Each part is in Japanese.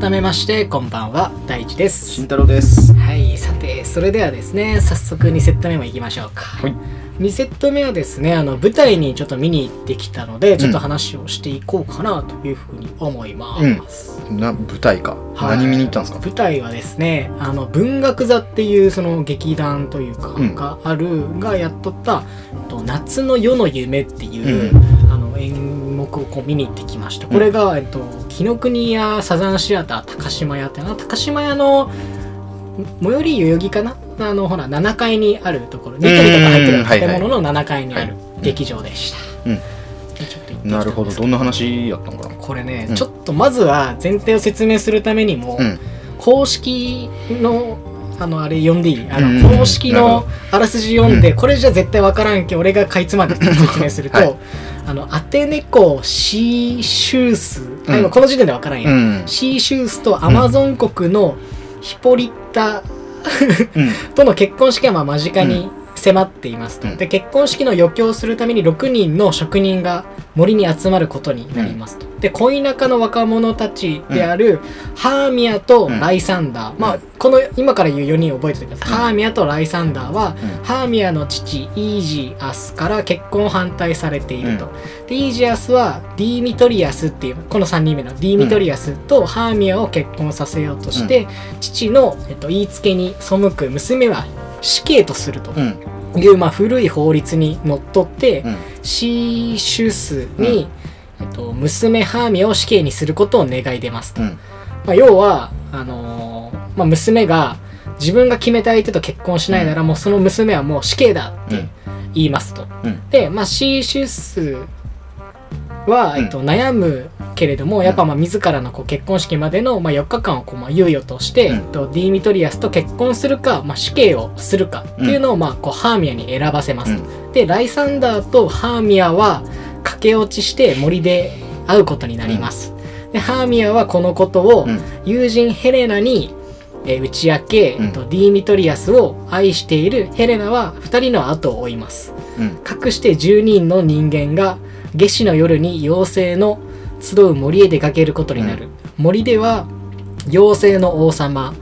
改めましてこんばんは。大地です。慎太郎です。はいさてそれではですね早速2セット目もいきましょうか、はい。2セット目はですねあの舞台にちょっと見に行ってきたのでちょっと話をしていこうかなというふうに思います、な舞台か、はい。何見に行ったんですか？舞台はですねあの文学座っていうその劇団というか、うん。があるがやっとったえっと夏の夜の夢っていう、あの演目をこう見に行ってきました。これが、えっと紀ノ国屋サザンシアター高島屋ってな。高島屋の最寄り代々木かな？あのほら7階にあるところ。ニトリとか入ってる建物の7階にあるはい。劇場でした、なるほど。どんな話やったのかな？これね、うん。ちょっとまずは前提を説明するためにも、うん。公式のあのあれ読んでいい？あうん。の公式のあらすじ読んで、これじゃ絶対わからんけ俺がかいつまんで 説明すると、はい。あのアテネコシーシュース、あうん。今この時点でわからんや、うん。シーシュースとアマゾン国のヒポリッタうん。との結婚式がまあ間近に迫っていますと、うん。で結婚式の余興をするために6人の職人が森に集まることになりますと、で恋仲の若者たちである、ハーミアとライサンダー、まあこの今から言う4人覚えておいてください、うん。ハーミアとライサンダーは、うん。ハーミアの父イージアスから結婚を反対されていると、でイージアスはディーミトリアスっていうこの3人目のディーミトリアスとハーミアを結婚させようとして、父の、えっと、言いつけに背く娘は死刑とすると。うんいう、まあ、古い法律にのっとって、うん。シーシュスに、えっと、娘ハーミアを死刑にすることを願い出ますと、うん。まあ、要はあのーまあ、娘が自分が決めた相手と結婚しないなら、もうその娘はもう死刑だって言いますと、うん。で、まあ、シーシュスは、うんえっと、悩むけれども、やっぱまあ自らのこう結婚式までのまあ4日間をこうまあ猶予として、うん。と、ディーミトリアスと結婚するか、まあ、死刑をするかっていうのをまあこうハーミアに選ばせます。と、でライサンダーとハーミアは駆け落ちして森で会うことになります、でハーミアはこのことをうん。友人ヘレナにえー打ち明け、と、ディーミトリアスを愛しているヘレナは2人の後を追います。うん。かくして10人の人間が夏至の夜に妖精の集う森へ出かけることになる、森では妖精の王様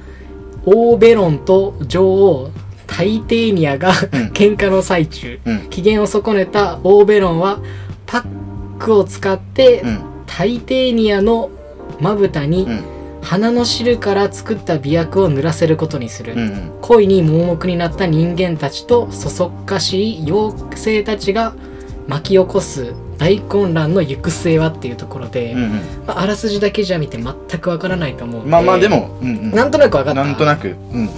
オーベロンと女王タイテーニアがうん。喧嘩の最中うん。機嫌を損ねたオーベロンはパックを使ってうん。タイテーニアのまぶたにうん。花の汁から作った媚薬を塗らせることにする、うん。恋に盲目になった人間たちとそそっかしい妖精たちが巻き起こす大混乱の行く末はっていうところで、うんまあ、あらすじだけじゃ見て全くわからないと思うんでまあまあでもうんうん。なんとなくわかった。なんとなく。うんうん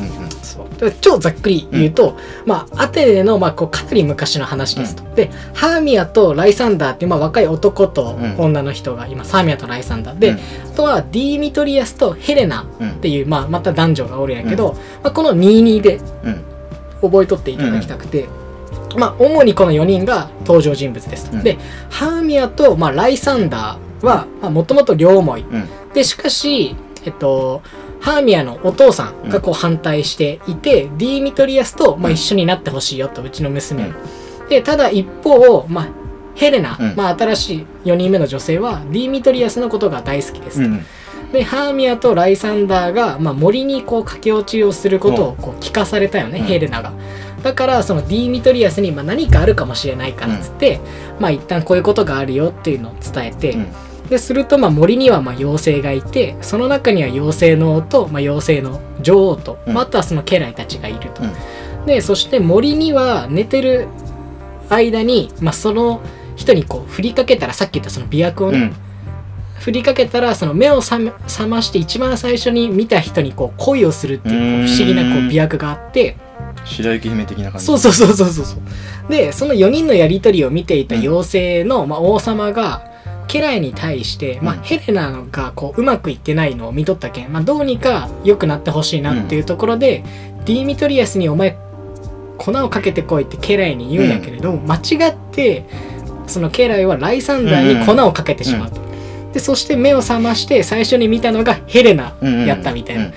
そう。で超ざっくり言うと、まあ、アテネの、まあ、こうかなり昔の話ですと、でハーミアとライサンダーっていう、まあ、若い男とうん女の人が今、ハーミアとライサンダー。で、うん。あとはディーミトリアスとヘレナうん。っていう、まあ、また男女がおるんやけど、まあ、この22でうん。覚えとっていただきたくて、まあ主にこの4人が登場人物ですと、うん。でハーミアと、まあ、ライサンダーはもともと両思い。うん。でしかしえっとハーミアのお父さんがこう反対していて、ディーミトリアスと、まあ、一緒になってほしいよとうちの娘、でただ一方、まあ、ヘレナ、うん。まあ、新しい4人目の女性はディーミトリアスのことが大好きですでハーミアとライサンダーが、まあ、森にこう駆け落ちをすることをこう聞かされたよね、うん。ヘレナがだからそのディーミトリアスにまあ何かあるかもしれないからっつって、まあ一旦こういうことがあるよっていうのを伝えて、うん。でするとまあ森にはまあ妖精がいてその中には妖精の王と、まあ、妖精の女王と、あ、あとはその家来たちがいると、うん。でそして森には寝てる間に、まあ、その人にこう振りかけたらさっき言ったその媚薬をね、うん。振りかけたらその目を覚まして一番最初に見た人にこう恋をするっていうこう不思議なこううん。媚薬があって白雪姫的な感じ。そうそうそうそうそうそう。でその4人のやり取りを見ていた妖精の、まあ、王様が家来に対して、まあうん。ヘレナがこううまくいってないのを見とったけん、まあ、どうにか良くなってほしいなっていうところで、ディーミトリアスにお前粉をかけてこいって家来に言うんやけれど、間違ってその家来はライサンダーに粉をかけてしまうと。でそして目を覚まして最初に見たのがヘレナやったみたいな。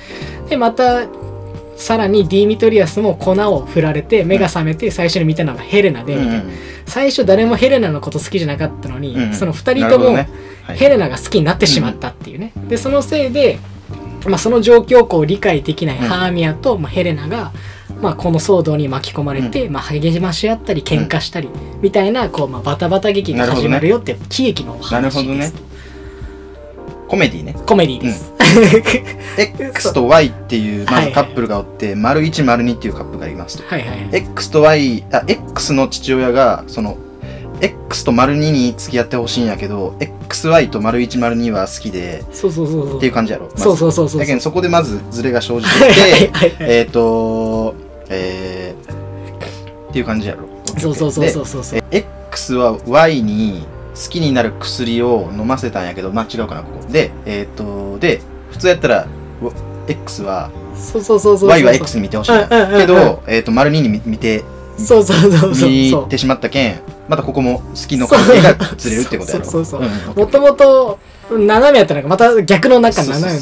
でまたさらにディーミトリアスも粉を振られて目が覚めて最初に見たのがヘレナでみたいな、最初誰もヘレナのこと好きじゃなかったのに、うんその2人ともヘレナが好きになってしまったっていうね、でそのせいでまあ、その状況をこう理解できないうん。ハーミアと、まあ、ヘレナが、まあ、この騒動に巻き込まれて、まあ、励まし合ったり喧嘩したり、みたいなこう、まあ、バタバタ劇が始まるよって喜劇のおなるほ話です、どねコメディね。コメディです、X と Y っていうまはいはい。ずカップルがおって、丸1丸2っていうカップルがいますと。はいはいはい。X と Y あ X の父親がその X と丸2に付き合ってほしいんやけど XY と丸1丸2は好きでそうそうそうそう。っていう感じやろ、まず。そうそうそうそうだけどそこでまずズレが生じはいててはいはいえっとえー、っていう感じやろ。そうそうそうでそうそう。そうえ X は Y に好きになる薬を飲ませたんやけどまあ違うかなここ。でえっ、とで普通やったらう X はそうそうそうそう Y は X に見てほしいけど、えっ、と丸2に見見てそうそうそうそう。見てしまったけんまたここも好きの関係がずれるってことやろ。そうそうそうう。んもともと斜めやったのがまた逆の中斜めっ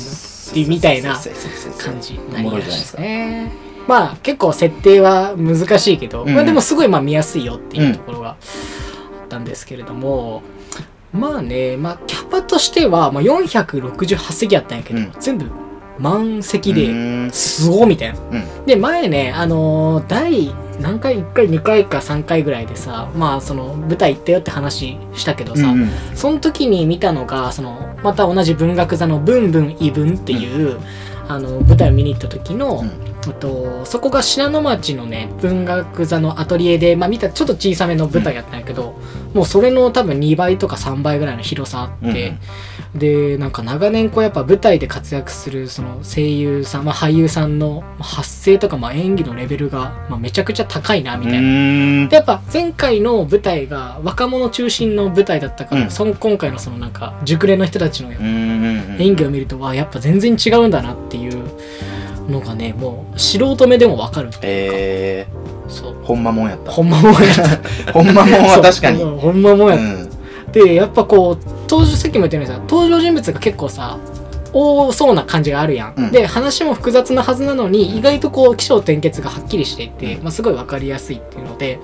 ていうみたいなそうそうそうそう。感じになりましいじゃないですか。たねまあ結構設定は難しいけど、うん。まあでもすごいまあ見やすいよっていうところがあったんですけれども、まあねまあキャパとしては、まあ、468席あったんやけど、うん。全部満席ですごいみたいな。うん。で前ねあのー第何回1回2回か3回ぐらいでさまあその舞台行ったよって話したけどさ、うんうん。その時に見たのがそのまた同じ文学座の「ブンブン異文」っていう、あの舞台を見に行った時の、うん。あとそこが信濃町のね文学座のアトリエで、まあ、見たちょっと小さめの舞台やったんやけど、もうそれの多分2倍とか3倍ぐらいの広さあって、でなんか長年こうやっぱ舞台で活躍するその声優さん、まあ、俳優さんの発声とかまあ演技のレベルが、まあ、めちゃくちゃ高いなみたいな。でやっぱ前回の舞台が若者中心の舞台だったから、うん。その今回のそのなんか熟練の人たちのうんうんうん。演技を見ると、わあやっぱ全然違うんだなっていうのがねもう素人目でもわかるっていうか、えそう。ー、ほんまもんやった。ほんまもんやった。ほんまもんは確かに。ほんまもんやった、うん。でやっぱこう登場さっきも言ったようにさ登場人物が結構さ多そうな感じがあるやん、うん。で話も複雑なはずなのに意外とこう起承転結がはっきりしていて、まあ、すごい分かりやすいっていうので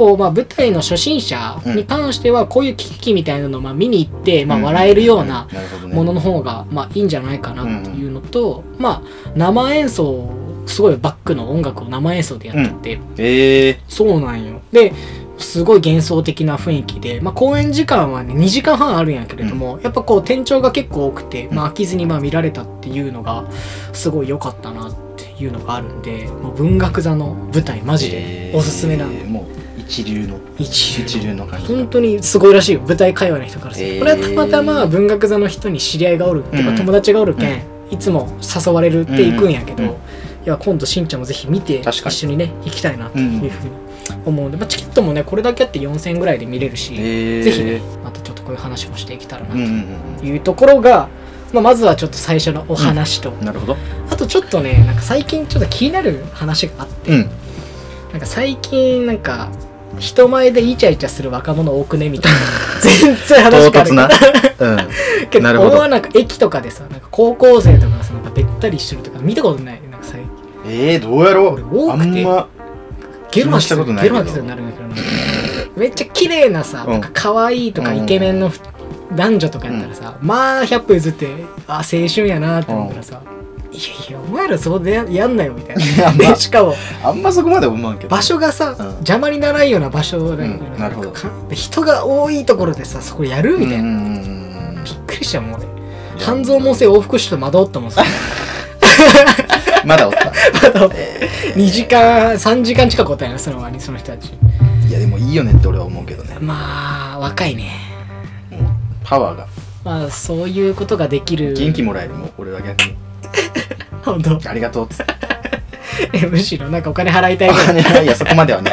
こう、まあ、舞台の初心者に関してはこういう喜劇みたいなのをまあ見に行って、まあ、笑えるようなものの方がまあいいんじゃないかなっていうのと、まあ生演奏すごいバックの音楽を生演奏でやってて、え。そうなんよ。で、すごい幻想的な雰囲気で、まあ、公演時間はね、2時間半あるんやけれども、やっぱこう、転調が結構多くて、まあ、飽きずにまあ見られたっていうのが、すごい良かったなっていうのがあるんで、もう文学座の舞台、マー、ジでおすすめなの。えーもう一流の一流の感じ本当にすごいらしいよ。舞台界隈の人からすると、へー。これはたまたま文学座の人に知り合いがおるっていうかうん。友達がおるけん、いつも誘われるって行くんやけど、うんうんいや今度しんちゃんもぜひ見て一緒にね行きたいなというふうに思うんで、まあ、チケットもねこれだけあって4000円ぐらいで見れるし、えー、ぜひねまたちょっとこういう話もしていけたらなうんうんというところが、まあ、まずはちょっと最初のお話と、うん。なるほど。あとちょっとねなんか最近ちょっと気になる話があって、うん。なんか最近なんか人前でイチャイチャする若者多くね？みたいな。全然話唐変わる突な。うん。けどなるほど。俺はなんか駅とかでさなんか高校生とかさなんかべったりしてるとか見たことない？なんか最近。えー、どうやろ俺う？あ多くてんまゲルマキしたことないけど。ゲルマキさんになるんだけどめっちゃ綺麗なさ、うん。なんか可愛いとかイケメンの男女とかやったらさ、まあ100歩譲ってあ青春やなって思ったらさ、いやいやお前らそうでややんなよみたいな。しかもあんまそこまで思わんけど。場所がさ、うん。邪魔にならんような場所だよ、うんなるほど。か人が多いところでさそこやるみたいな、びっくりしたもん俺。うん半蔵門線往復して惑ったもんさ まだおった？2時間3時間近くおったんやなその割にその人たち。いやでもいいよねって俺は思うけどね。まあ若いね。パワーが。まあそういうことができる。元気もらえるもう俺は逆に 本当。ありがとう。っつってえむしろなんかお金払いたいぐらい。いやそこまではね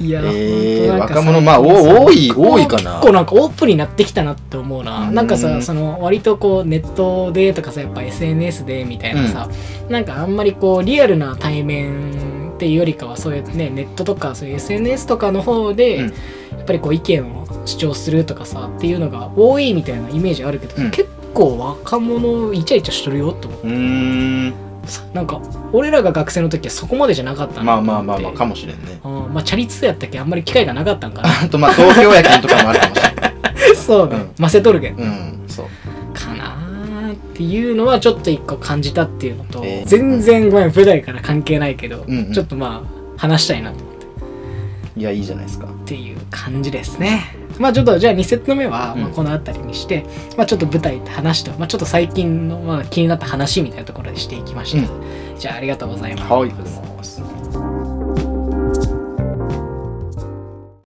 い。や、えーほんとなんか若者まあお多い多いかな。結構なんかオープンになってきたなって思うな、うんなんかさその割とこうネットでとかさやっぱ SNS でみたいなさ、なんかあんまりこうリアルな対面っていうよりかはそういうねネットとかそういう SNS とかの方で、うん。やっぱりこう意見を主張するとかさっていうのが多いみたいなイメージあるけど、うん。結構若者イチャイチャしとるよって。思ううーん。さなんか俺らが学生の時はそこまでじゃなかったまあまあまあまあかもしれんね。うんまあチャリ通やったっけあんまり機会がなかったんかな。あとまあ東京野球とかもあるかもしれない そうね、うん。ませとるけん。うんそう。かなっていうのはちょっと一個感じたっていうのと、えー。全然ごめん舞台から関係ないけど、うんうん。ちょっとまあ話したいなと思って。いやいいじゃないですか。っていう感じですねまあちょっとじゃあ2セット目は、うん。まあ、この辺りにして、まあちょっと舞台って話と、まあ、ちょっと最近の、まあ、気になった話みたいなところでしていきました、うじゃあありがとうございます、はい